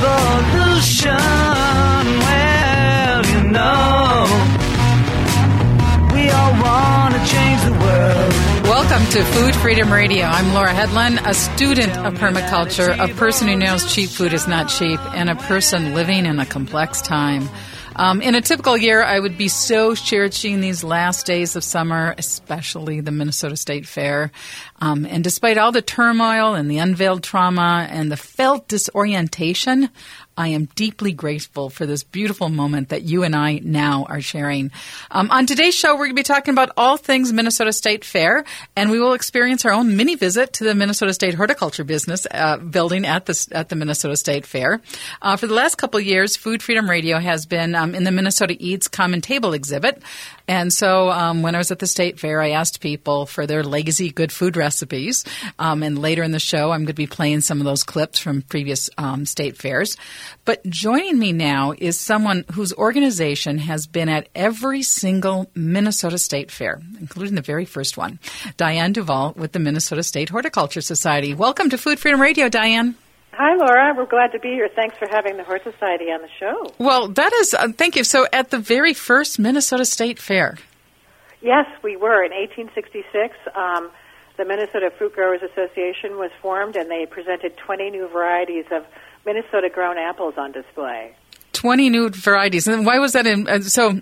revolution. Well, you know, we all want to change the world. Welcome to Food Freedom Radio. I'm Laura Hedlund, a student of permaculture, a person who knows cheap food is not cheap, and a person living in a complex time. Um, in a typical year, I would be so cherishing these last days of summer, especially the Minnesota State Fair. Um, and despite all the turmoil and the unveiled trauma and the felt disorientation, I am deeply grateful for this beautiful moment that you and I now are sharing. Um, on today's show, we're going to be talking about all things Minnesota State Fair, and we will experience our own mini visit to the Minnesota State Horticulture Business uh, building at the at the Minnesota State Fair. Uh, for the last couple years, Food Freedom Radio has been um, in the Minnesota Eats Common Table exhibit, and so um, when I was at the State Fair, I asked people for their lazy good food recipes, um, and later in the show, I'm going to be playing some of those clips from previous um, state fairs. But joining me now is someone whose organization has been at every single Minnesota State Fair, including the very first one. Diane Duvall with the Minnesota State Horticulture Society. Welcome to Food Freedom Radio, Diane. Hi, Laura. We're glad to be here. Thanks for having the Hort Society on the show. Well, that is, uh, thank you. So, at the very first Minnesota State Fair. Yes, we were. In 1866, um, the Minnesota Fruit Growers Association was formed, and they presented 20 new varieties of Minnesota grown apples on display. 20 new varieties. And why was that in? Uh, so,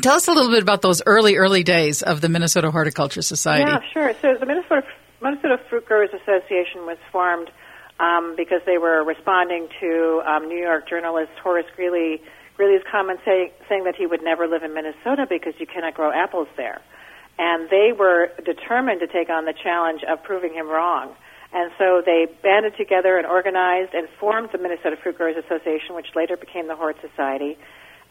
tell us a little bit about those early, early days of the Minnesota Horticulture Society. Yeah, sure. So, the Minnesota, Minnesota Fruit Growers Association was formed um, because they were responding to um, New York journalist Horace Greeley Greeley's comment say, saying that he would never live in Minnesota because you cannot grow apples there. And they were determined to take on the challenge of proving him wrong. And so they banded together and organized and formed the Minnesota Fruit Growers Association, which later became the Hort Society,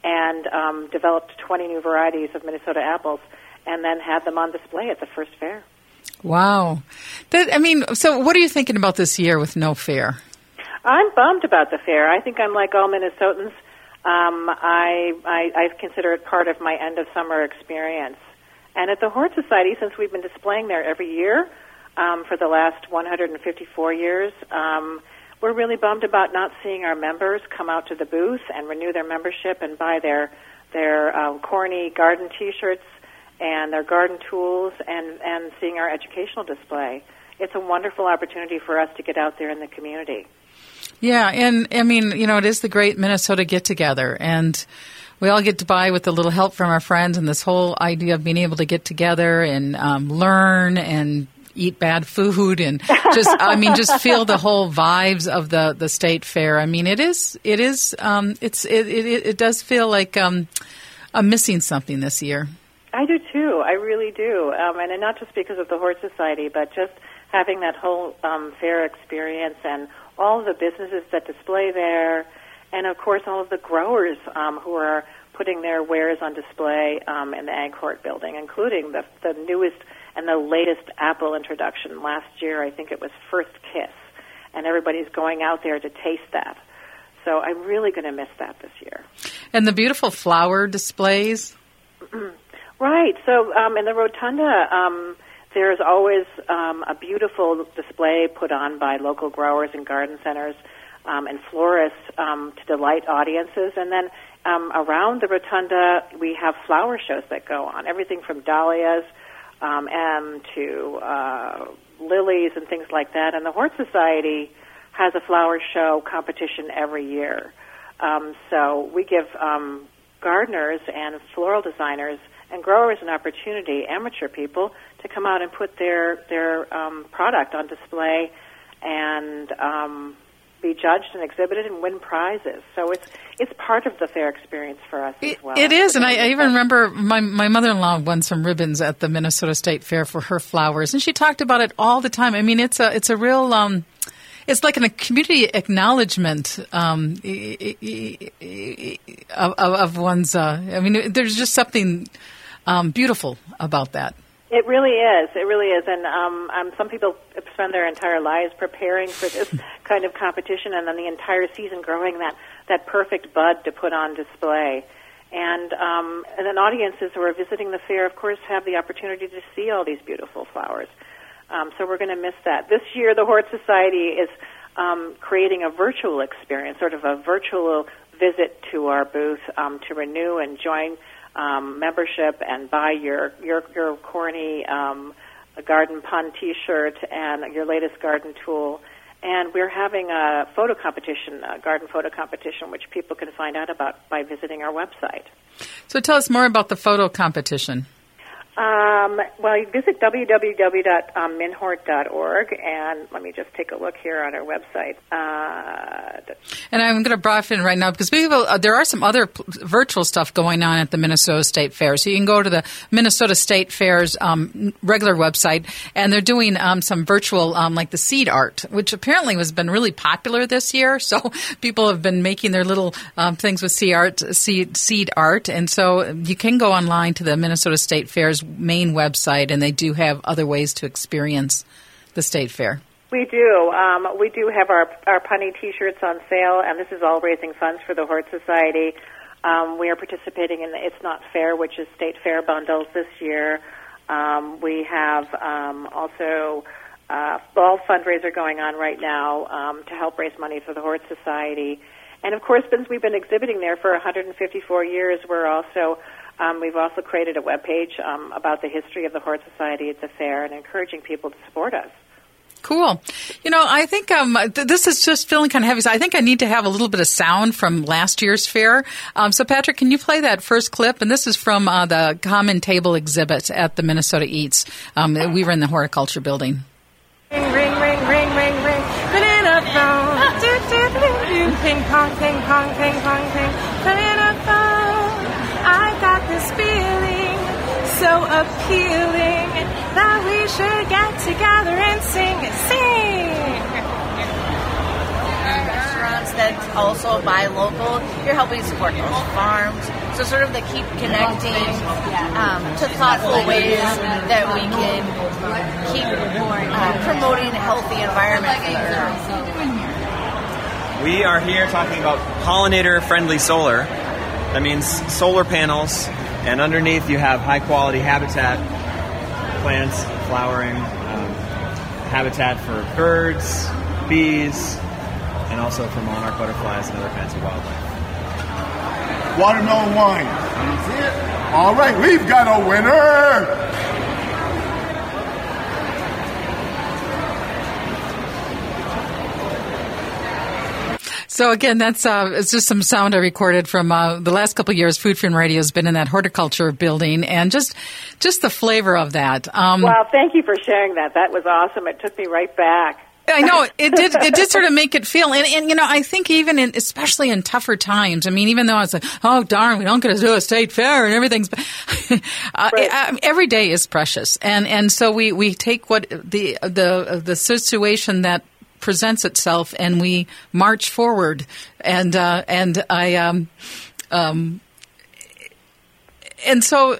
and um, developed 20 new varieties of Minnesota apples, and then had them on display at the first fair. Wow. That, I mean, so what are you thinking about this year with no fair? I'm bummed about the fair. I think I'm like all Minnesotans. Um, I, I I consider it part of my end of summer experience. And at the Hort Society, since we've been displaying there every year um, for the last 154 years, um, we're really bummed about not seeing our members come out to the booth and renew their membership and buy their their um, corny garden T-shirts and their garden tools and, and seeing our educational display. It's a wonderful opportunity for us to get out there in the community. Yeah, and I mean, you know, it is the great Minnesota get together, and we all get to buy with a little help from our friends, and this whole idea of being able to get together and um, learn and eat bad food and just I mean just feel the whole vibes of the the state fair. I mean it is it is um, it's it, it it does feel like um, I'm missing something this year. I do too. I really do, um, and not just because of the Hort Society, but just having that whole um, fair experience and all the businesses that display there, and of course all of the growers um, who are putting their wares on display um, in the Ag Hort building, including the the newest and the latest apple introduction. Last year, I think it was First Kiss, and everybody's going out there to taste that. So I'm really going to miss that this year. And the beautiful flower displays. Right. So um, in the rotunda, um, there's always um, a beautiful display put on by local growers and garden centers um, and florists um, to delight audiences. And then um, around the rotunda, we have flower shows that go on, everything from dahlias um, and to uh, lilies and things like that. And the Hort Society has a flower show competition every year. Um, so we give um, gardeners and floral designers and growers an opportunity, amateur people, to come out and put their their um, product on display and um, be judged and exhibited and win prizes. So it's it's part of the fair experience for us as well. It is, and I, I even remember my my mother in law won some ribbons at the Minnesota State Fair for her flowers, and she talked about it all the time. I mean, it's a it's a real. Um, it's like a community acknowledgement um, of, of, one's. Uh, I mean, there's just something um, beautiful about that. It really is. It really is. And um, um, some people spend their entire lives preparing for this kind of competition, and then the entire season growing that that perfect bud to put on display. And um, and then audiences who are visiting the fair, of course, have the opportunity to see all these beautiful flowers. Um, so we're going to miss that. This year, the Hort Society is um, creating a virtual experience, sort of a virtual visit to our booth um, to renew and join um, membership and buy your your, your corny um, garden pun T-shirt and your latest garden tool. And we're having a photo competition, a garden photo competition, which people can find out about by visiting our website. So tell us more about the photo competition. Um, well, you visit www.minhort.org, and let me just take a look here on our website. Uh, and I'm going to broaden in right now because people, uh, there are some other p- virtual stuff going on at the Minnesota State Fair. So you can go to the Minnesota State Fair's um, regular website, and they're doing um, some virtual, um, like the seed art, which apparently has been really popular this year. So people have been making their little um, things with seed art, seed, seed art, and so you can go online to the Minnesota State Fair's main website, and they do have other ways to experience the state fair. We do. Um, we do have our our punny T-shirts on sale, and this is all raising funds for the Hort Society. Um, we are participating in the It's Not Fair, which is state fair bundles this year. Um, we have um, also uh, all fundraiser going on right now um, to help raise money for the Hort Society. And of course, since we've been exhibiting there for 154 years, we're also um, we've also created a web page um, about the history of the Hort Society at the fair and encouraging people to support us. Cool. You know, I think um, th- this is just feeling kind of heavy. So I think I need to have a little bit of sound from last year's fair. Um, so, Patrick, can you play that first clip? And this is from uh, the Common Table exhibit at the Minnesota Eats. Um, we were in the horticulture building. Ring, ring, ring, ring, ring, ring. Banana phone. Do, do, do, do. Ping pong, ping pong, ping pong, so appealing that we should get together and sing, sing. restaurants that also buy local. You're helping support local farms. So sort of the keep connecting um, to thoughtful ways that we can keep uh, promoting a healthy environment for We are here talking about pollinator friendly solar. That means solar panels, and underneath you have high quality habitat, plants, flowering, um, habitat for birds, bees, and also for monarch butterflies and other fancy wildlife. Watermelon wine. That's it. All right, we've got a winner. So again, that's uh, it's just some sound I recorded from uh, the last couple of years. Food Freedom Radio has been in that horticulture building, and just just the flavor of that. Um, Wow, thank you for sharing that. That was awesome. It took me right back. I know it did. It did sort of make it feel, and, and you know, I think even in, especially in tougher times. I mean, even though I was like, oh darn, we don't get to do a state fair and everything's, uh, Right. I- every day is precious, and and so we we take what the the the situation that presents itself and we march forward, and uh, and I um um and so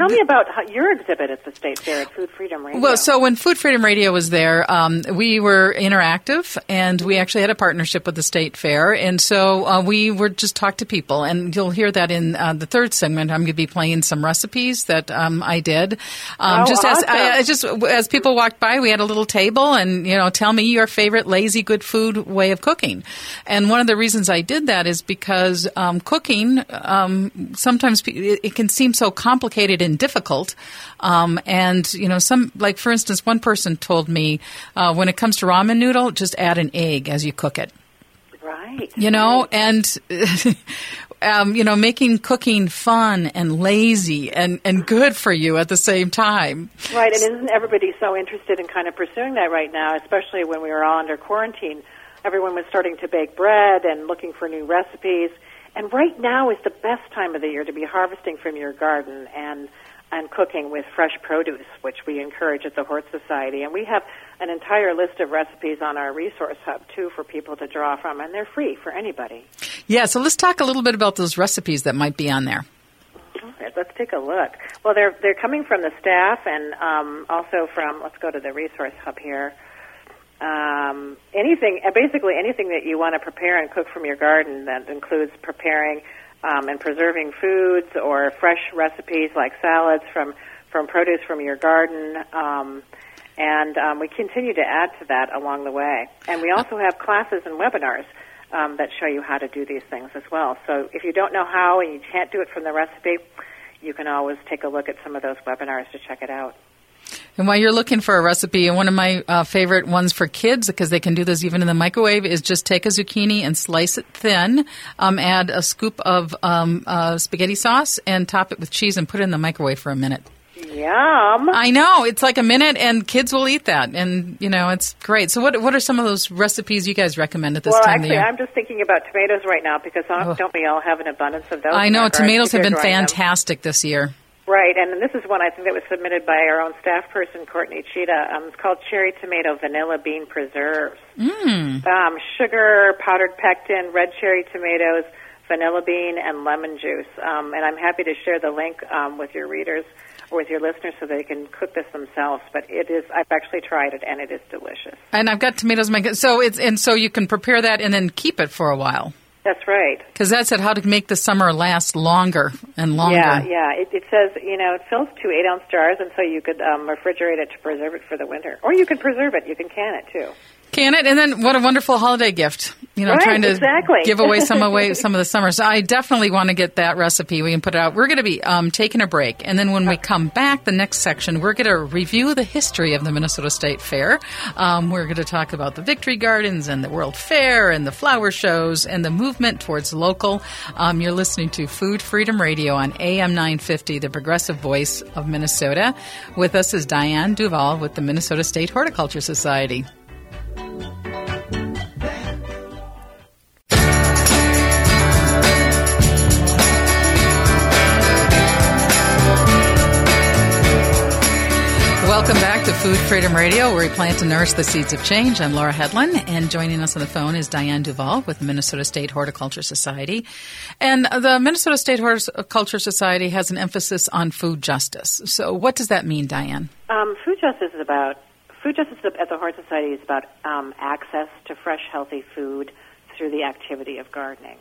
Tell me about how, your exhibit at the State Fair at Food Freedom Radio. Well, so when Food Freedom Radio was there, um, we were interactive, and we actually had a partnership with the state fair, and so uh, we would just talk to people, and you'll hear that in uh, the third segment. I'm going to be playing some recipes that um, I did. Um, Oh, just as awesome. I, I just as people walked by, we had a little table, and you know, tell me your favorite lazy good food way of cooking. And one of the reasons I did that is because um, cooking um, sometimes it, it can seem so complicated and difficult. Um, and you know, some like for instance, one person told me uh, when it comes to ramen noodle, just add an egg as you cook it. right. You know, and um, you know, making cooking fun and lazy and and good for you at the same time. Right, and isn't everybody so interested in kind of pursuing that right now, especially when we were all under quarantine? Everyone was starting to bake bread and looking for new recipes. And right now is the best time of the year to be harvesting from your garden and and cooking with fresh produce, which we encourage at the Hort Society. And we have an entire list of recipes on our resource hub too for people to draw from, and they're free for anybody. Yeah, so let's talk a little bit about those recipes that might be on there. All right, let's take a look. Well, they're they're coming from the staff and um, also from. Let's go to the resource hub here. Um, anything, uh, basically anything that you want to prepare and cook from your garden that includes preparing um, and preserving foods or fresh recipes like salads from from produce from your garden. Um, And um, we continue to add to that along the way. And we also have classes and webinars um, that show you how to do these things as well. So if you don't know how and you can't do it from the recipe, you can always take a look at some of those webinars to check it out. And while you're looking for a recipe, and one of my uh, favorite ones for kids, because they can do this even in the microwave, is just take a zucchini and slice it thin, um, add a scoop of um, uh, spaghetti sauce, and top it with cheese and put it in the microwave for a minute. Yum! I know it's like a minute, and kids will eat that, and you know it's great. So, what what are some of those recipes you guys recommend at this well, time actually, of year? I'm just thinking about tomatoes right now because Oh. don't we all have an abundance of those? I know tomatoes have been growing them. fantastic this year. Right, and this is one I think that was submitted by our own staff person, Courtney Tchida. Um, it's called Cherry Tomato Vanilla Bean Preserves. Mm. Um, sugar, powdered pectin, red cherry tomatoes, vanilla bean, and lemon juice. Um, and I'm happy to share the link um, with your readers or with your listeners so they can cook this themselves. But it is, I've actually tried it, and it is delicious. And I've got tomatoes. in My, so it's and so you can prepare that and then keep it for a while. That's right. Because that said how to make the summer last longer and longer. Yeah, yeah. It, it says, you know, it fills two eight ounce jars, and so you could um, refrigerate it to preserve it for the winter. Or you can preserve it. You can can it, too. Can it? And then what a wonderful holiday gift. You know, Right, trying to exactly. give away some away some of the summer. So I definitely want to get that recipe. We can put it out. We're going to be um, taking a break, and then when we come back, the next section, we're going to review the history of the Minnesota State Fair. Um, we're going to talk about the Victory Gardens and the World Fair and the flower shows and the movement towards local. Um, you're listening to Food Freedom Radio on AM 950, the progressive voice of Minnesota. With us is Diane Duvall with the Minnesota State Horticulture Society. Welcome back to Food Freedom Radio, where we plant and nourish the seeds of change. I'm Laura Hedlund, and joining us on the phone is Diane Duvall with the Minnesota State Horticulture Society. And the Minnesota State Horticulture Society has an emphasis on food justice. So, what does that mean, Diane? Um, food justice is about food justice at the Hort Society is about um, access to fresh, healthy food through the activity of gardening,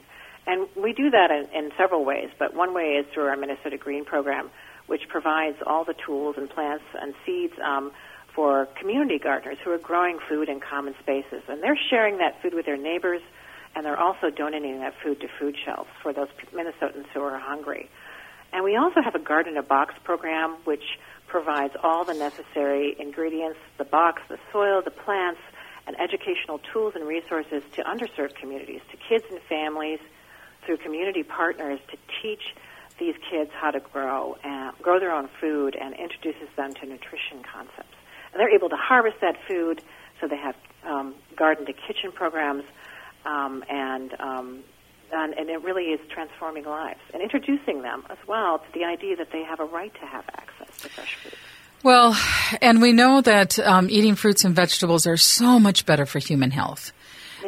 and we do that in, in several ways. But one way is through our Minnesota Green program, which provides all the tools and plants and seeds um, for community gardeners who are growing food in common spaces, and they're sharing that food with their neighbors, and they're also donating that food to food shelves for those Minnesotans who are hungry. And we also have a garden in a box program, which provides all the necessary ingredients, the box, the soil, the plants, and educational tools and resources to underserved communities, to kids and families, through community partners to teach these kids how to grow and grow their own food and introduces them to nutrition concepts. And they're able to harvest that food, so they have um, garden to kitchen programs, um, and, um, and and it really is transforming lives and introducing them as well to the idea that they have a right to have access to fresh food. Well, and we know that um, eating fruits and vegetables are so much better for human health.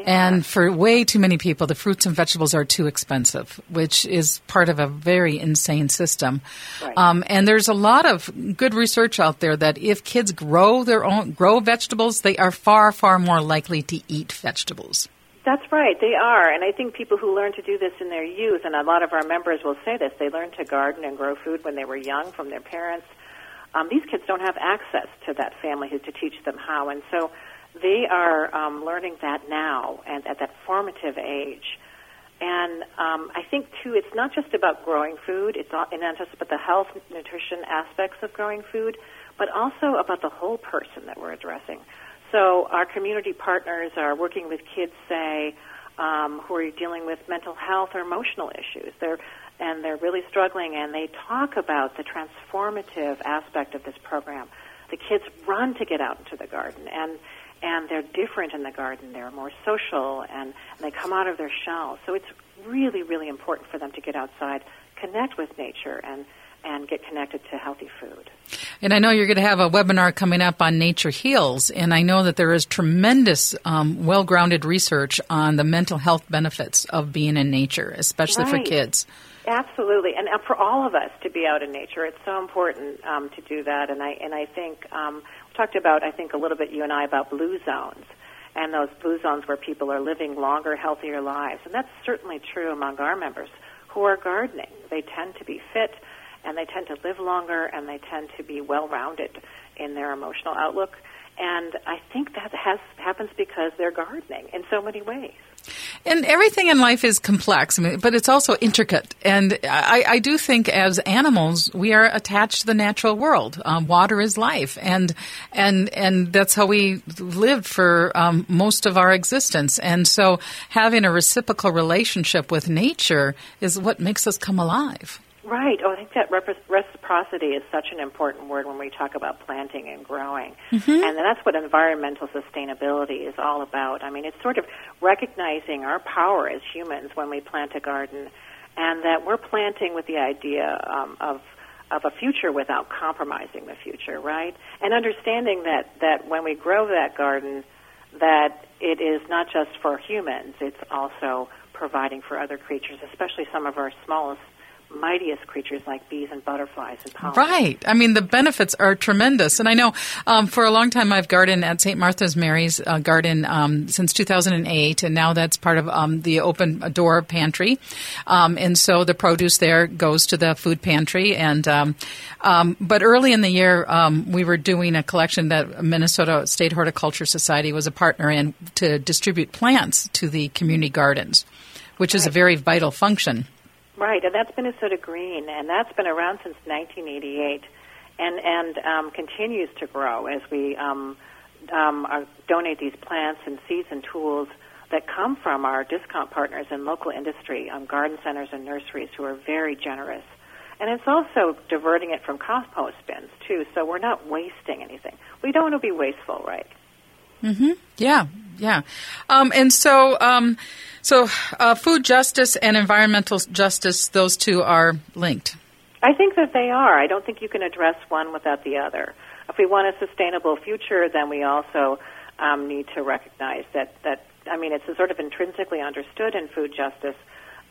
And for way too many people, the fruits and vegetables are too expensive, which is part of a very insane system. Right. Um, and there's a lot of good research out there that if kids grow their own grow vegetables, they are far far more likely to eat vegetables. That's right, they are. And I think people who learn to do this in their youth, and a lot of our members will say this, they learned to garden and grow food when they were young from their parents. Um, these kids don't have access to that family who's to teach them how. And so they are um, learning that now and at that formative age. And um, I think, too, it's not just about growing food, it's not, and not just about the health, nutrition aspects of growing food, but also about the whole person that we're addressing. So our community partners are working with kids, say, um, who are dealing with mental health or emotional issues. They're and they're really struggling, and they talk about the transformative aspect of this program. The kids run to get out into the garden, and and they're different in the garden. They're more social, and, and they come out of their shells. So it's really, really important for them to get outside, connect with nature, and and get connected to healthy food. And I know you're going to have a webinar coming up on Nature Heals, and I know that there is tremendous, um, well grounded research on the mental health benefits of being in nature, especially for kids. Absolutely, and uh, for all of us to be out in nature, it's so important um, to do that. And I and I think um, we talked about I think a little bit you and I about blue zones and those blue zones where people are living longer, healthier lives, and that's certainly true among our members who are gardening. They tend to be fit, and they tend to live longer, and they tend to be well-rounded in their emotional outlook. And I think that has happens because they're gardening in so many ways. And everything in life is complex, but it's also intricate. And I, I, do think as animals, we are attached to the natural world. Um, water is life, and and and that's how we lived for um, most of our existence. And so, having a reciprocal relationship with nature is what makes us come alive. Right. Oh, I think that reciprocity is such an important word when we talk about planting and growing. Mm-hmm. And that's what environmental sustainability is all about. I mean, it's sort of recognizing our power as humans when we plant a garden and that we're planting with the idea um, of of a future without compromising the future, right? And understanding that that when we grow that garden that it is not just for humans, it's also providing for other creatures, especially some of our smallest mightiest creatures like bees and butterflies and pollinators. Right. I mean, the benefits are tremendous. And I know um, for a long time I've gardened at St. Martha's Mary's uh, Garden um, since 2008, and now that's part of um, the open door pantry. Um, and so the produce there goes to the food pantry. And um, um, but early in the year, we were doing a collection that Minnesota State Horticulture Society was a partner in to distribute plants to the community gardens, which is a very vital function. Right, and that's Minnesota Green, and that's been around since 1988, and and um, continues to grow as we um, um, are, donate these plants and seeds and tools that come from our discount partners in local industry, um, garden centers and nurseries who are very generous. And it's also diverting it from compost bins too, so we're not wasting anything. We don't want to be wasteful, right? Mm-hmm. Yeah, yeah. Um, and so, um, so uh, food justice and environmental justice, those two are linked. I think that they are. I don't think you can address one without the other. If we want a sustainable future, then we also um, need to recognize that, that, I mean, it's a sort of intrinsically understood in food justice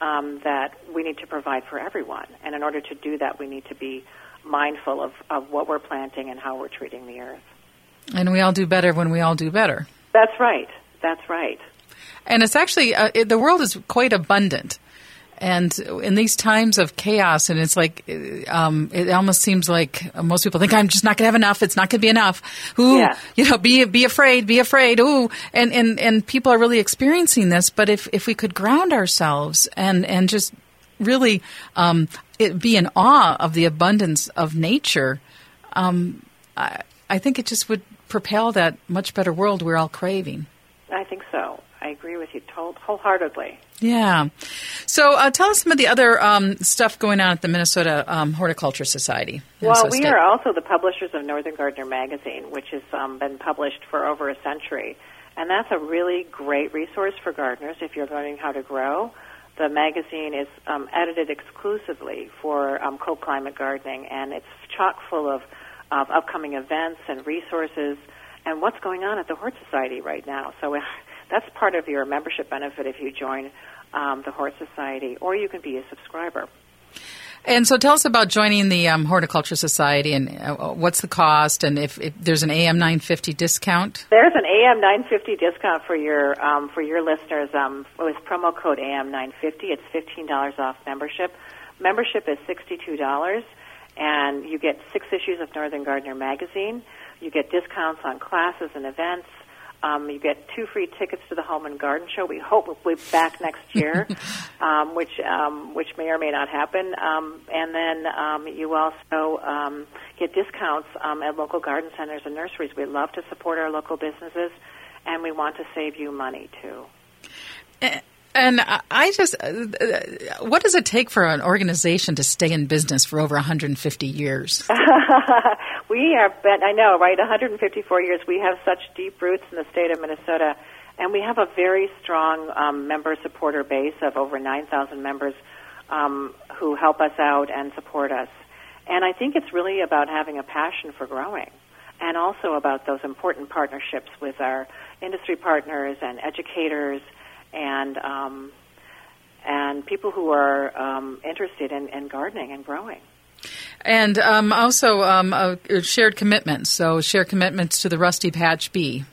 um, that we need to provide for everyone. And in order to do that, we need to be mindful of, of what we're planting and how we're treating the earth. And we all do better when we all do better. That's right. That's right. And it's actually, uh, it, the world is quite abundant. And in these times of chaos, and it's like, uh, um, it almost seems like most people think I'm just not going to have enough. It's not going to be enough. Ooh, yeah. you know, be be afraid, be afraid. Ooh, and and and people are really experiencing this. But if if we could ground ourselves and and just really um, it, be in awe of the abundance of nature, um, I, I think it just would propel that much better world we're all craving. I think so. I agree with you wholeheartedly. Yeah. So uh, tell us some of the other um, stuff going on at the Minnesota um, Horticulture Society. Minnesota well, we State. are also the publishers of Northern Gardener magazine, which has um, been published for over a century. And that's a really great resource for gardeners if you're learning how to grow. The magazine is um, edited exclusively for um, cold climate gardening, and it's chock full of, of upcoming events and resources and what's going on at the Hort Society right now. So that's part of your membership benefit if you join um, the Hort Society, or you can be a subscriber. And so, tell us about joining the um, Horticulture Society, and uh, what's the cost, and if, if, there's an AM 950 discount. There's an AM 950 discount for your um, for your listeners um, with promo code AM 950. It's fifteen dollars off membership. Membership is sixty two dollars, and you get six issues of Northern Gardener magazine. You get discounts on classes and events. Um, you get two free tickets to the Home and Garden Show. We hope we'll be back next year, um, which um, which may or may not happen. Um, and then um, you also um, get discounts um, at local garden centers and nurseries. We love to support our local businesses, and we want to save you money too. And I just, uh, uh, what does it take for an organization to stay in business for over 150 years? we have been, I know, right, 154 years. We have such deep roots in the state of Minnesota, and we have a very strong um, member supporter base of over 9,000 members um, who help us out and support us. And I think it's really about having a passion for growing and also about those important partnerships with our industry partners and educators and um, and people who are um, interested in, in gardening and growing. And um, also um, uh, shared commitments. So shared commitments to the Rusty Patch Bee.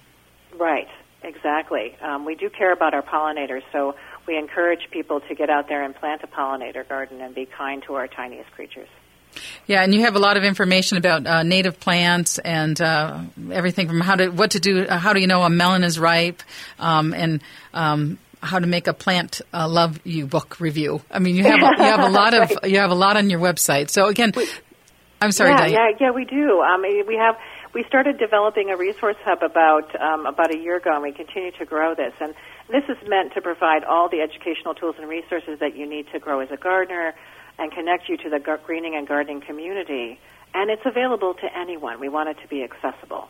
Right, exactly. Um, we do care about our pollinators, so we encourage people to get out there and plant a pollinator garden and be kind to our tiniest creatures. Yeah, and you have a lot of information about uh, native plants and uh, everything from how to what to do. How do you know a melon is ripe, um, and um, how to make a plant uh, love you book review. I mean, you have a, you have a lot of you have a lot on your website. So again, I'm sorry, yeah, Diane. yeah, yeah, we do. Um, we have we started developing a resource hub about um, about a year ago, and we continue to grow this. And this is meant to provide all the educational tools and resources that you need to grow as a gardener and connect you to the greening and gardening community. And it's available to anyone. We want it to be accessible.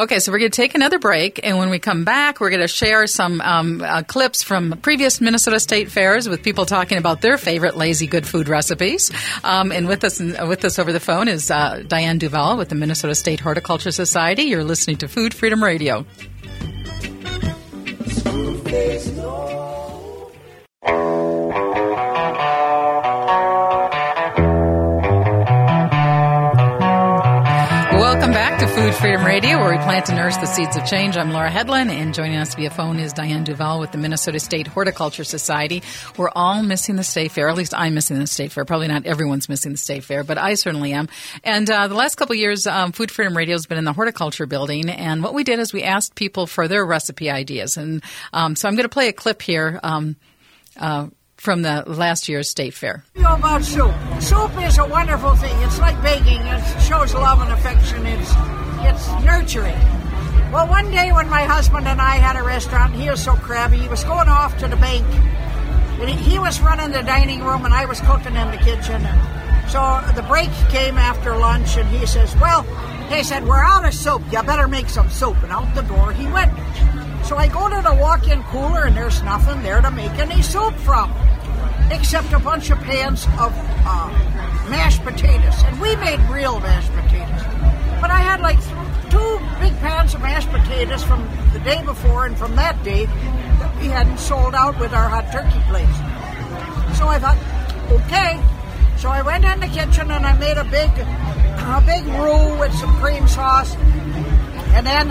Okay, so we're going to take another break, and when we come back, we're going to share some um, uh, clips from previous Minnesota State fairs with people talking about their favorite lazy good food recipes. Um, and with us, uh, with us over the phone is uh, Diane Duvall with the Minnesota State Horticulture Society. You're listening to Food Freedom Radio. Food Freedom Radio, where we plant and nurse the seeds of change. I'm Laura Hedlund, and joining us via phone is Diane Duvall with the Minnesota State Horticulture Society. We're all missing the state fair. At least I'm missing the state fair. Probably not everyone's missing the state fair, but I certainly am. And uh, the last couple years, um, Food Freedom Radio has been in the horticulture building, and what we did is we asked people for their recipe ideas. And um, so I'm going to play a clip here. Um, uh, from the last year's state fair. you about soup. Soup is a wonderful thing. It's like baking. It shows love and affection. It's it's nurturing. Well, one day when my husband and I had a restaurant, he was so crabby. He was going off to the bank, and he, was running the dining room, and I was cooking in the kitchen. And so the break came after lunch, and he says, "Well," he said, "we're out of soap. You better make some soap." And out the door he went. So I go to the walk-in cooler, and there's nothing there to make any soup from except a bunch of pans of uh, mashed potatoes. And we made real mashed potatoes. But I had like two big pans of mashed potatoes from the day before and from that day that we hadn't sold out with our hot turkey place. So I thought, okay. So I went in the kitchen and I made a big, a big roux with some cream sauce. And then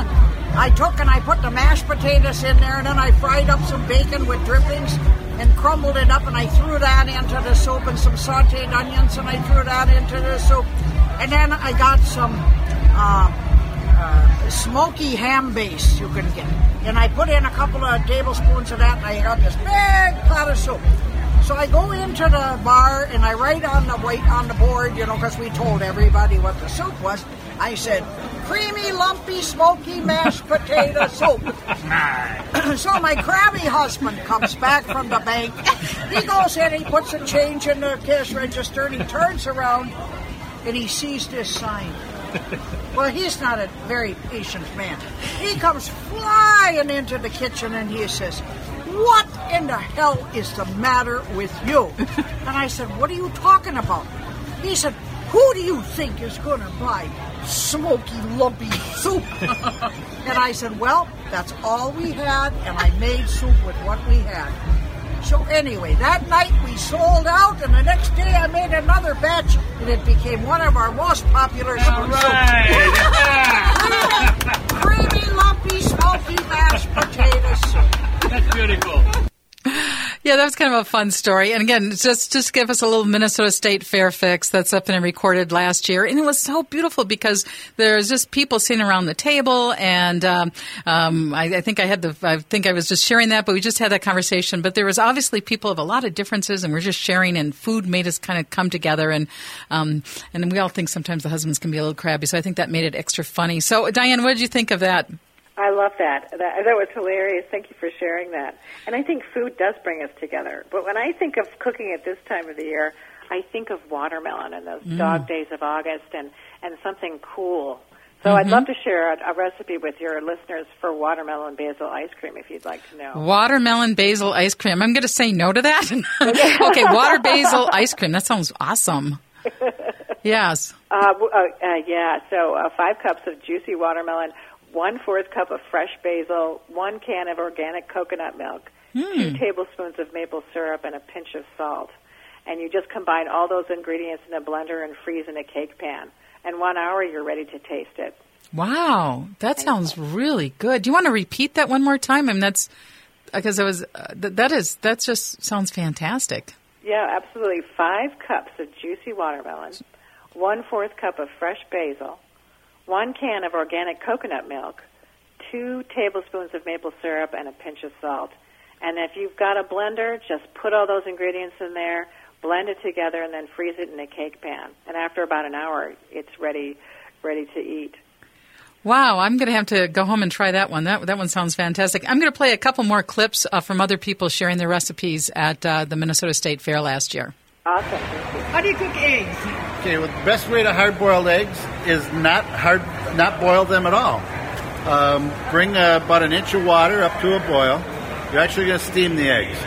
I took and I put the mashed potatoes in there, and then I fried up some bacon with drippings and crumbled it up, and I threw that into the soup and some sautéed onions, and I threw that into the soup. And then I got some uh, smoky ham base you can get, and I put in a couple of tablespoons of that, and I got this big pot of soup. So I go into the bar and I write on the white on the board, you know, because we told everybody what the soup was. I said, creamy, lumpy, smoky mashed potato soup. so my crabby husband comes back from the bank. He goes in, he puts a change in the cash register, and he turns around and he sees this sign. Well, he's not a very patient man. He comes flying into the kitchen and he says, What in the hell is the matter with you? And I said, What are you talking about? He said, Who do you think is going to buy smoky, lumpy soup? and I said, Well, that's all we had, and I made soup with what we had. So anyway, that night we sold out, and the next day I made another batch, and it became one of our most popular spoon soups. Creamy, lumpy, smoky mashed potato soup. That's beautiful. Yeah, that was kind of a fun story. And again, just just give us a little Minnesota State Fair fix. That's something I recorded last year, and it was so beautiful because there's just people sitting around the table, and um, um, I, I think I had the I think I was just sharing that, but we just had that conversation. But there was obviously people of a lot of differences, and we're just sharing, and food made us kind of come together, and um, and we all think sometimes the husbands can be a little crabby, so I think that made it extra funny. So, Diane, what did you think of that? I love that. that. That was hilarious. Thank you for sharing that. And I think food does bring us together. But when I think of cooking at this time of the year, I think of watermelon and those dog days of August and, and something cool. So I'd love to share a, a recipe with your listeners for watermelon basil ice cream if you'd like to know. Watermelon basil ice cream. I'm going to say no to that. okay, water basil ice cream. That sounds awesome. Yes. Uh, w- uh, uh, yeah, so uh, five cups of juicy watermelon, one fourth cup of fresh basil, one can of organic coconut milk, two tablespoons of maple syrup, and a pinch of salt. And you just combine all those ingredients in a blender and freeze in a cake pan. And one hour, you're ready to taste it. Wow, that sounds really good. Do you want to repeat that one more time? I mean, that's because I was uh, th- that is that just sounds fantastic. Yeah, absolutely. Five cups of juicy watermelon, one fourth cup of fresh basil, one can of organic coconut milk, two tablespoons of maple syrup, and a pinch of salt. And if you've got a blender, just put all those ingredients in there, blend it together, and then freeze it in a cake pan. And after about an hour, it's ready, ready to eat. Wow, I'm going to have to go home and try that one. That that one sounds fantastic. I'm going to play a couple more clips uh, from other people sharing their recipes at uh, the Minnesota State Fair last year. Awesome. How do you cook eggs? Okay, well, the best way to hard boiled eggs is not hard, not boil them at all. Um, bring uh, about an inch of water up to a boil. You're actually going to steam the eggs.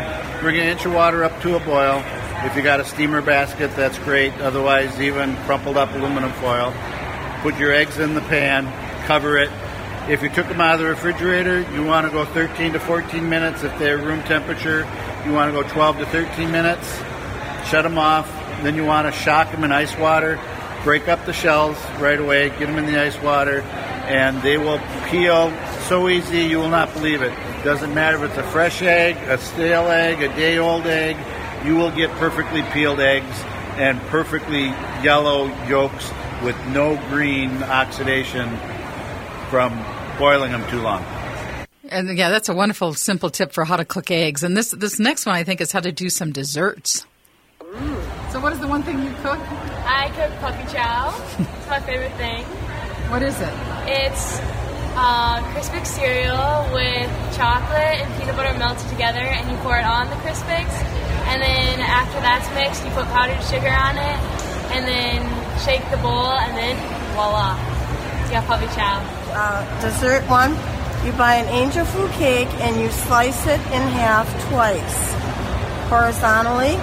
Bring an inch of water up to a boil. If you got a steamer basket, that's great. Otherwise, even crumpled up aluminum foil. Put your eggs in the pan, cover it. If you took them out of the refrigerator, you want to go 13 to 14 minutes. If they're room temperature, you want to go 12 to 13 minutes. Shut them off. Then you want to shock them in ice water. Break up the shells right away. Get them in the ice water, and they will peel so easy you will not believe it. Doesn't matter if it's a fresh egg, a stale egg, a day old egg. You will get perfectly peeled eggs and perfectly yellow yolks with no green oxidation from boiling them too long. And yeah, that's a wonderful, simple tip for how to cook eggs. And this this next one, I think, is how to do some desserts. So, what is the one thing you cook? I cook puppy chow. It's my favorite thing. What is it? It's uh, Crispix cereal with chocolate and peanut butter melted together, and you pour it on the Crispix. And then after that's mixed, you put powdered sugar on it, and then shake the bowl, and then voila, you got puppy chow. uh, dessert one, you buy an angel food cake and you slice it in half twice horizontally.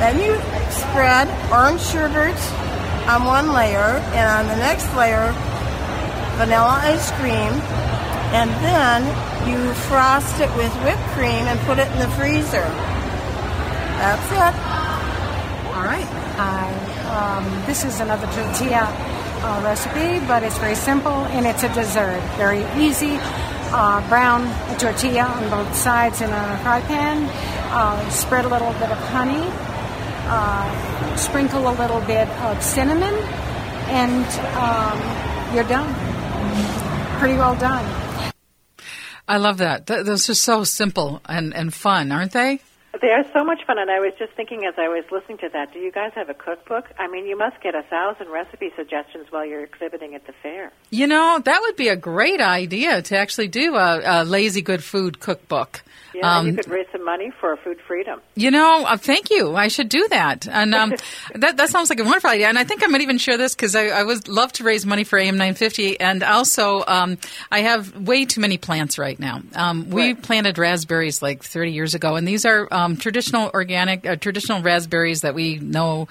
Then you spread orange sherbet on one layer and on the next layer vanilla ice cream. And then you frost it with whipped cream and put it in the freezer. That's it. All right. I, um, this is another tortilla uh, recipe, but it's very simple and it's a dessert. Very easy. Uh, brown tortilla on both sides in a fry pan. Uh, spread a little bit of honey. Uh, sprinkle a little bit of cinnamon, and um, you're done. Pretty well done. I love that. Th- those are so simple and, and fun, aren't they? They are so much fun, and I was just thinking as I was listening to that, do you guys have a cookbook? I mean, you must get a thousand recipe suggestions while you're exhibiting at the fair. You know, that would be a great idea to actually do a, a lazy good food cookbook. Yeah, Um, you could raise some money for food freedom. You know, uh, thank you. I should do that. And um, that that sounds like a wonderful idea. And I think I might even share this because I, I would love to raise money for AM 950. And also, um, I have way too many plants right now. Um, we planted raspberries like 30 years ago, and these are um, traditional organic, uh, traditional raspberries that we know.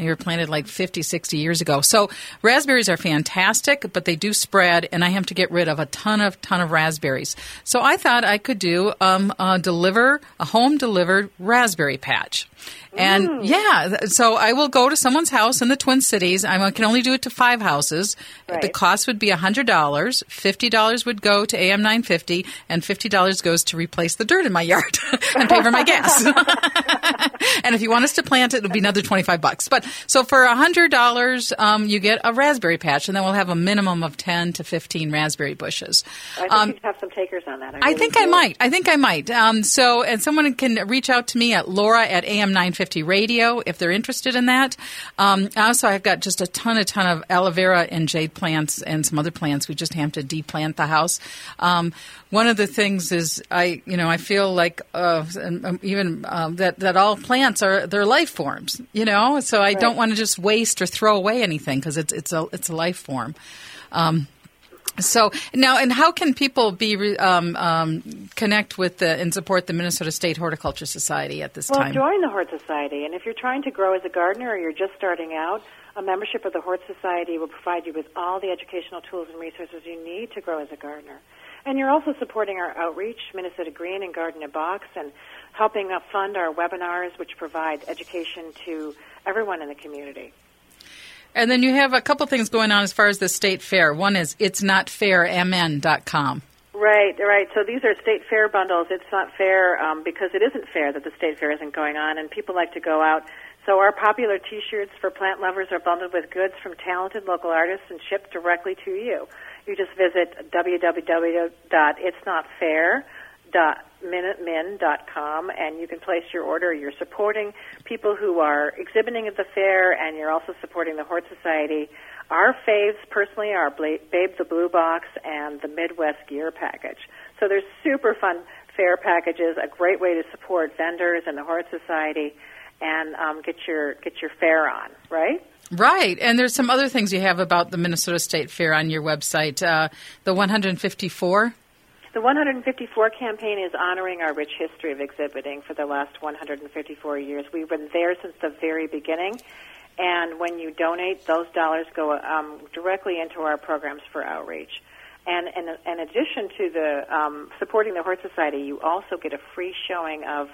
They were planted like 50, 60 years ago. So raspberries are fantastic, but they do spread, and I have to get rid of a ton of ton of raspberries. So I thought I could do um, uh, deliver a home delivered raspberry patch. And yeah, so I will go to someone's house in the Twin Cities. I'm- can only do it to five houses. The cost would be $100. $50 would go to AM 950, and $50 goes to replace the dirt in my yard and pay for my gas. and if you want us to plant it, it'll be another 25 bucks. But so for $100, um, you get a raspberry patch, and then we'll have a minimum of 10 to 15 raspberry bushes. I think Um, you'd have some takers on that. I, I really think I might. I think I might. Um, so, and someone can reach out to me at Laura at AM 950 Radio if they're interested in that. Um, also, I've got just a ton, a ton of aloe vera and jade plants and some other plants. We just have to deplant the house. Um, one of the things is I, you know, I feel like uh, um, even um, that that all plants are they're life forms. You know, so I don't want to just waste or throw away anything because it's it's a it's a life form. Um, so now, and how can people be um, um, connect with the, and support the Minnesota State Horticulture Society at this Well, time? Well, join the Hort Society, and if you're trying to grow as a gardener or you're just starting out, a membership of the Hort Society will provide you with all the educational tools and resources you need to grow as a gardener. And you're also supporting our outreach, Minnesota Green and Garden in a Box, and helping fund our webinars, which provide education to everyone in the community. And then you have a couple things going on as far as the state fair. One is it's not fairmn.com. Right, right. So these are state fair bundles. It's not fair um, because it isn't fair that the state fair isn't going on, and people like to go out so our popular T-shirts for plant lovers are bundled with goods from talented local artists and shipped directly to you. You just visit www.itsnotfair.minutemin.com and you can place your order. You're supporting people who are exhibiting at the fair, and you're also supporting the Hort Society. Our faves, personally, are Babe the Blue Box and the Midwest Gear Package. So there's super fun fair packages, a great way to support vendors and the Hort Society, and um, get your get your fair on, right? Right, and there's some other things you have about the Minnesota State Fair on your website. Uh, the 154. The 154 campaign is honoring our rich history of exhibiting for the last 154 years. We've been there since the very beginning, and when you donate, those dollars go um, directly into our programs for outreach. And in, addition to the um, supporting the Hort Society, you also get a free showing of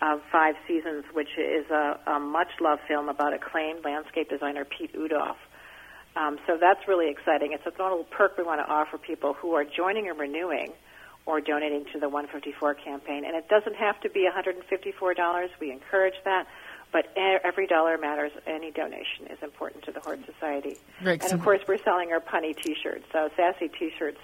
of Five Seasons, which is a, a much loved film about acclaimed landscape designer Piet Oudolf. Um, so that's really exciting. It's a little perk we want to offer people who are joining or renewing or donating to the 154 campaign. And it doesn't have to be $154. We encourage that. But every dollar matters. Any donation is important to the Hort Society. Right, And so- of course, we're selling our punny T-shirts, so sassy T-shirts,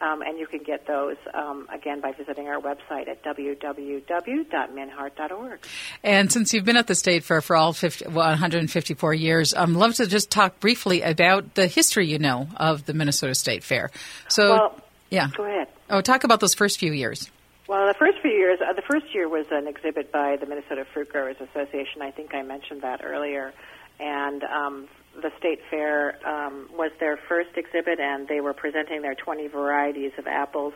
um, and you can get those um, again by visiting our website at www.minhort.org. And since you've been at the state fair for all 50, well, 154 years, I'd love to just talk briefly about the history you know of the Minnesota State Fair. So, Well, yeah. Go ahead. Oh, talk about those first few years. Well, the first few years, uh, the first year was an exhibit by the Minnesota Fruit Growers Association. I think I mentioned that earlier. And um, the state fair um, was their first exhibit, and they were presenting their 20 varieties of apples,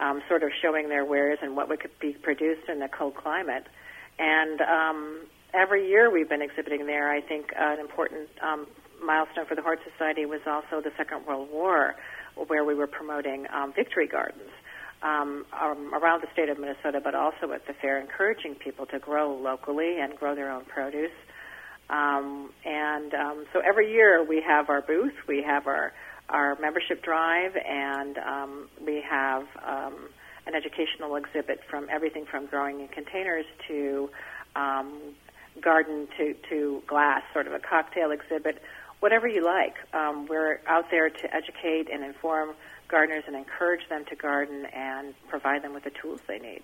um, sort of showing their wares and what could be produced in a cold climate. And um, every year we've been exhibiting there. I think an important um, milestone for the Hort Society was also the Second World War, where we were promoting um, victory gardens um, um, around the state of Minnesota, but also at the fair, encouraging people to grow locally and grow their own produce. Um, and um, so every year we have our booth, we have our our membership drive, and um, we have um, an educational exhibit from everything from growing in containers to um, garden to, to glass, sort of a cocktail exhibit, whatever you like. Um, we're out there to educate and inform gardeners and encourage them to garden and provide them with the tools they need.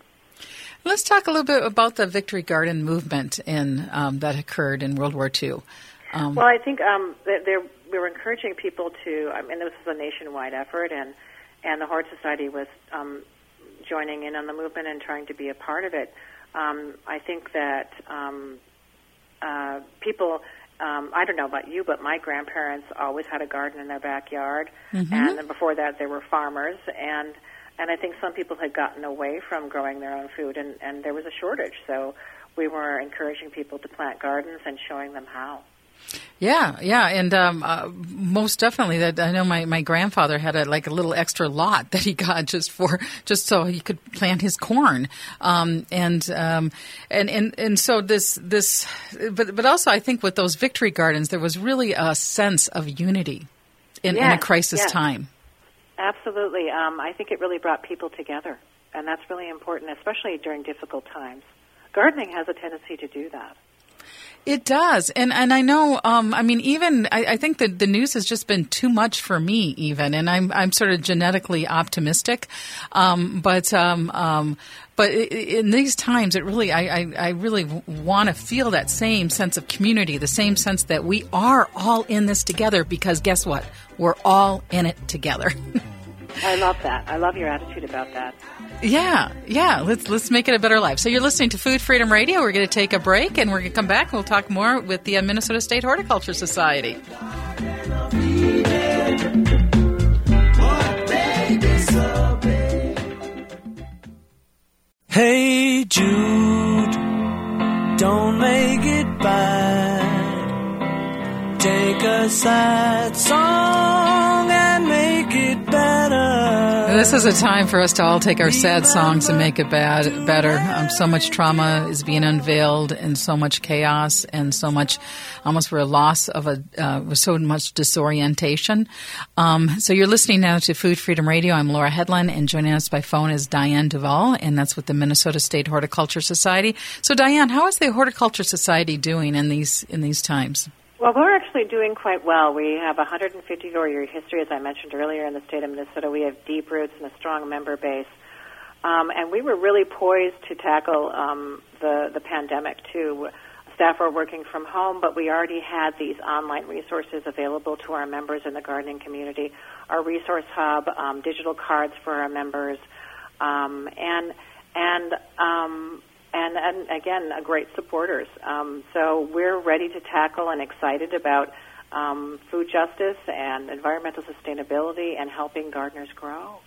Let's talk a little bit about the Victory Garden movement in um, that occurred in World War II. Um, Well, I think um, that there, we were encouraging people to. I mean, this was a nationwide effort, and and the Hort Society was um, joining in on the movement and trying to be a part of it. Um, I think that um, uh, people. Um, I don't know about you, but my grandparents always had a garden in their backyard, Mhm. and then before that, they were farmers, and and I think some people had gotten away from growing their own food, and and there was a shortage. So we were encouraging people to plant gardens and showing them how. Yeah, yeah, and um, uh, most definitely. That I know my, my grandfather had a like a little extra lot that he got just for just so he could plant his corn, um, and um, and and and so this this, but but also I think with those victory gardens there was really a sense of unity in, in a crisis yes. time. Absolutely. Um, I think it really brought people together, and that's really important, especially during difficult times. Gardening has a tendency to do that. It does, and and I know. Um, I mean, even I, I think that the news has just been too much for me, even, and I'm I'm sort of genetically optimistic, um, but um, um, but in these times, it really I I, I really want to feel that same sense of community, the same sense that we are all in this together. Because guess what? We're all in it together. I love that. I love your attitude about that. Yeah, yeah. Let's let's make it a better life. So you're listening to Food Freedom Radio. We're going to take a break, and we're going to come back. and We'll talk more with the uh, Minnesota State Horticulture Society. Hey Jude, don't make it bad. Take a sad song and make it better. This is a time for us to all take our sad songs and make it bad better. Um, so much trauma is being unveiled, and so much chaos, and so much almost for a loss of a uh, so much disorientation. Um, so you're listening now to Food Freedom Radio. I'm Laura Hedlund, and joining us by phone is Diane Duvall, and that's with the Minnesota State Horticulture Society. So Diane, how is the Horticulture Society doing in these in these times? Well, we're actually doing quite well. We have a 154 year history, as I mentioned earlier, in the state of Minnesota. We have deep roots and a strong member base. Um, and we were really poised to tackle um, the, the pandemic, too. Staff are working from home, but we already had these online resources available to our members in the gardening community. Our resource hub, um, digital cards for our members, um, and and um, and, and again, great supporters. Um, so we're ready to tackle and excited about um, food justice and environmental sustainability and helping gardeners grow.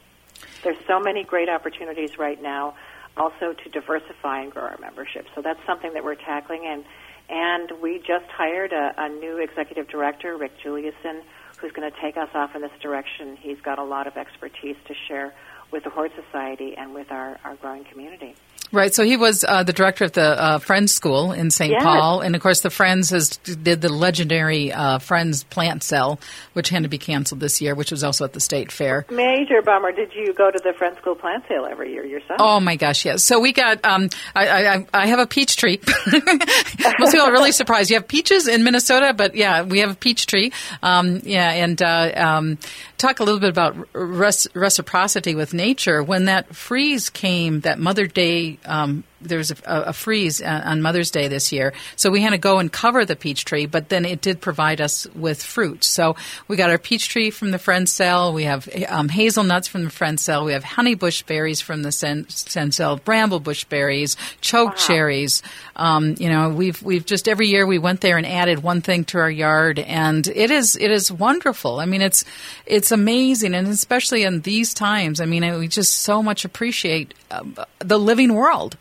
There's so many great opportunities right now, also to diversify and grow our membership. So that's something that we're tackling, and and we just hired a, a new executive director, Rick Juliuson, who's going to take us off in this direction. He's got a lot of expertise to share with the Hort Society and with our, our growing community. Right. So he was uh, the director of the uh, Friends School in St. Yes. Paul, and of course, the Friends has did the legendary uh, Friends plant sale, which had to be canceled this year, which was also at the state fair. Major bummer. Did you go to the Friends School plant sale every year yourself? Oh my gosh, yes. So we got. Um, I, I I have a peach tree. Most people are really surprised. You have peaches in Minnesota, but yeah, we have a peach tree. Um, yeah, and uh, um, talk a little bit about res- reciprocity with nature. When that freeze came, that Mother Day. Um, there was a, a freeze uh, on Mother's Day this year, so we had to go and cover the peach tree. But then it did provide us with fruit. So we got our peach tree from the Friend Cell. We have um, hazelnuts from the Friend Cell. We have honey bush berries from the Sen, Sen Cell, bramble bush berries, choke cherries. Um, you know, we've we've just every year we went there and added one thing to our yard, and it is it is wonderful. I mean, it's it's amazing, and especially in these times. I mean, we just so much appreciate uh, the living world.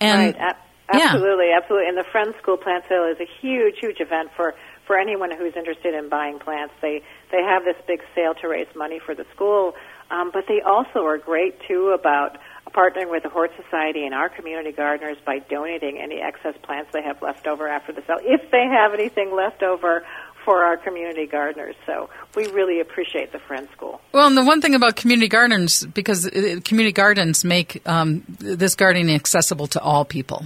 And right. Absolutely, absolutely. And the Friends School Plant Sale is a huge, huge event for for anyone who's interested in buying plants. They they have this big sale to raise money for the school, um, but they also are great too about partnering with the Hort Society and our community gardeners by donating any excess plants they have left over after the sale, if they have anything left over for our community gardeners. So we really appreciate the Friends School. Well, and the one thing about community gardens, because uh, community gardens make um, this gardening accessible to all people.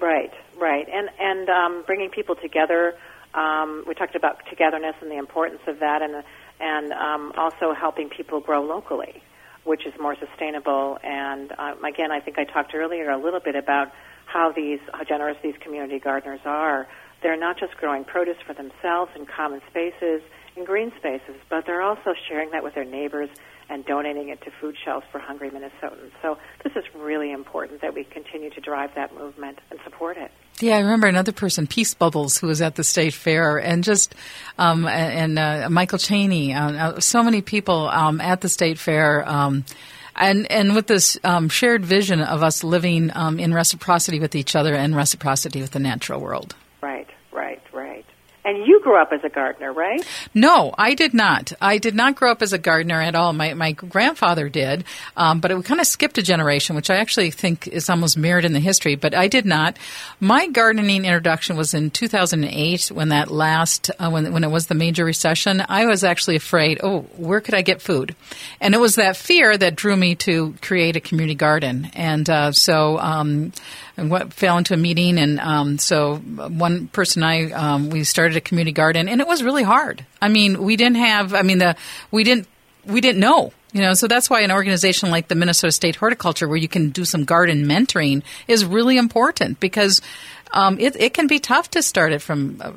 Right, right, and and um, bringing people together. Um, we talked about togetherness and the importance of that, and and um, also helping people grow locally, which is more sustainable. And um, again, I think I talked earlier a little bit about how these how generous these community gardeners are. They're not just growing produce for themselves in common spaces, in green spaces, but they're also sharing that with their neighbors and donating it to food shelves for hungry Minnesotans. So this is really important that we continue to drive that movement and support it. Yeah, I remember another person, Peace Bubbles, who was at the state fair, and just um, and uh, Michael Cheney, uh, uh, so many people um, at the state fair. Um, and and with this um, shared vision of us living um, in reciprocity with each other and reciprocity with the natural world. And you grew up as a gardener, right? No, I did not. I did not grow up as a gardener at all. My my grandfather did, um, but it kind of skipped a generation, which I actually think is almost mirrored in the history. But I did not. My gardening introduction was in 2008 when that last uh, when when it was the major recession. I was actually afraid. Oh, where could I get food? And it was that fear that drew me to create a community garden. And uh, so. Um, what fell into a meeting, and um, so one person I um, we started a community garden, and it was really hard. I mean, we didn't have. I mean, the we didn't we didn't know. You know, so that's why an organization like the Minnesota State Horticulture, where you can do some garden mentoring, is really important because um, it, it can be tough to start it from uh,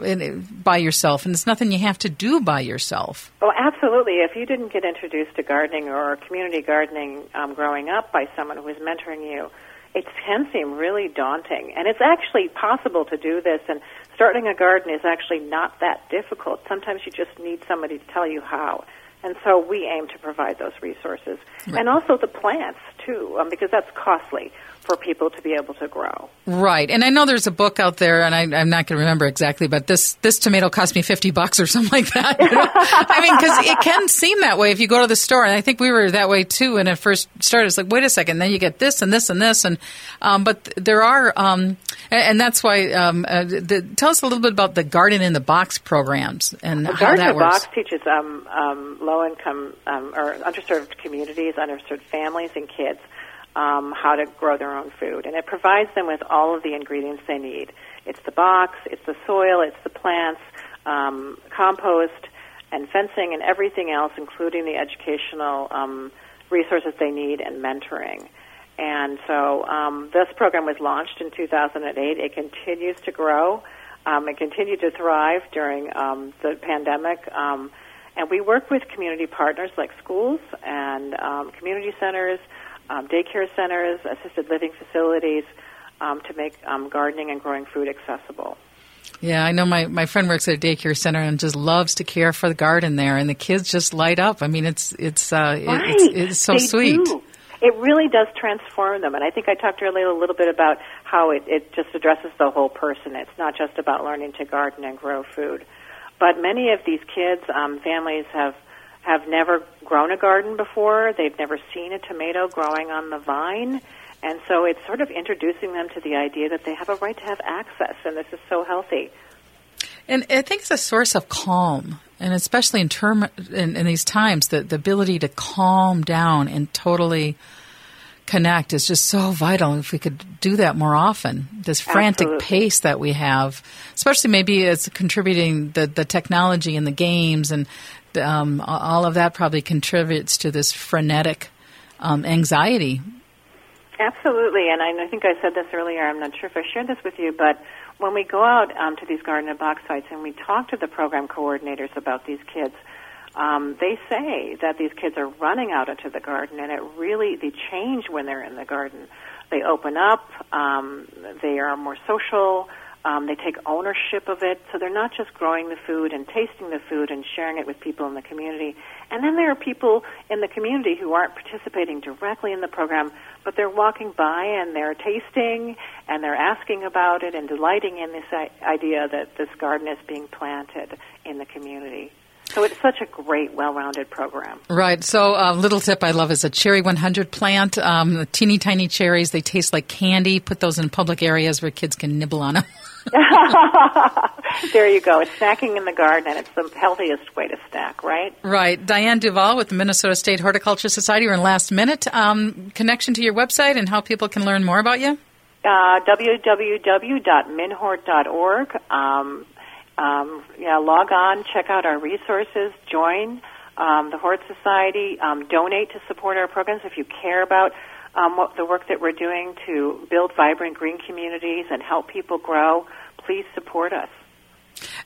by yourself, and it's nothing you have to do by yourself. Oh, absolutely. If you didn't get introduced to gardening or community gardening um, growing up by someone who was mentoring you, it can seem really daunting. And it's actually possible to do this, and starting a garden is actually not that difficult. Sometimes you just need somebody to tell you how. And so we aim to provide those resources. Right. And also the plants, too, um, because that's costly for people to be able to grow. Right, and I know there's a book out there, and I, I'm not going to remember exactly, but this this tomato cost me fifty bucks or something like that. you know? I mean, because it can seem that way if you go to the store, and I think we were that way too when it first started. It's like, wait a second, then you get this and this and this, and um, but there are, um, and, and that's why. Um, uh, the, tell us a little bit about the garden in the box programs and The how Garden that in a works. Box teaches um, um, low income um, or underserved communities, underserved families, and kids um, how to grow their own food. And it provides them with all of the ingredients they need. It's the box, it's the soil, it's the plants, um, compost, and fencing, and everything else, including the educational um, resources they need and mentoring. And so um, this program was launched in 2008. It continues to grow. Um, it continued to thrive during um, the pandemic. Um, and we work with community partners like schools and um, community centers, um, daycare centers, assisted living facilities um, to make um, gardening and growing food accessible. Yeah, I know my, my friend works at a daycare center and just loves to care for the garden there, and the kids just light up. I mean, it's it's uh, it- Right. it's, it's so They sweet. do. It really does transform them. And I think I talked earlier a little bit about how it, it just addresses the whole person. It's not just about learning to garden and grow food. But many of these kids, um, families have have never grown a garden before. They've never seen a tomato growing on the vine. And so it's sort of introducing them to the idea that they have a right to have access, and this is so healthy. And I think it's a source of calm, and especially in term in, in these times, the, the ability to calm down and totally connect is just so vital. If we could do that more often, this frantic Absolutely. pace that we have, especially maybe it's contributing the the technology and the games and um, all of that probably contributes to this frenetic um, anxiety. Absolutely, and I, think I said this earlier. I'm not sure if I shared this with you, but when we go out um, to these garden and box sites and we talk to the program coordinators about these kids, um, they say that these kids are running out into the garden, and it really they change when they're in the garden. They open up. Um, they are more social. Um, they take ownership of it, so they're not just growing the food and tasting the food and sharing it with people in the community. And then there are people in the community who aren't participating directly in the program, but they're walking by and they're tasting and they're asking about it and delighting in this idea that this garden is being planted in the community. So it's such a great, well-rounded program. Right. So, a little tip I love is a cherry 100 plant. Um, the teeny tiny cherries, they taste like candy. Put those in public areas where kids can nibble on them. there you go. It's snacking in the garden, and it's the healthiest way to snack, right? Right. Diane Duvall with the Minnesota State Horticulture Society. We're in last minute. Um, connection to your website and how people can learn more about you? Uh, www.minhort.org. Um, um, yeah, log on, check out our resources, join um, the Hort Society, um, donate to support our programs if you care about um, what the work that we're doing to build vibrant green communities and help people grow. Please support us.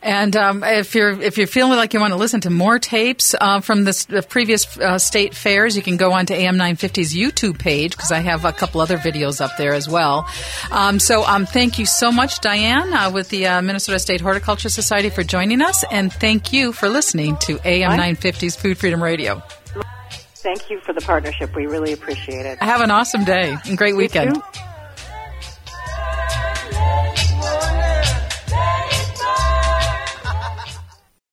And um, if you're if you're feeling like you want to listen to more tapes uh, from this, the previous uh, state fairs, you can go on to AM950's YouTube page because I have a couple other videos up there as well. Um, so um, thank you so much, Diane, uh, with the uh, Minnesota State Horticulture Society for joining us, and thank you for listening to AM950's Food Freedom Radio. Thank you for the partnership. We really appreciate it. Have an awesome day and great weekend. too.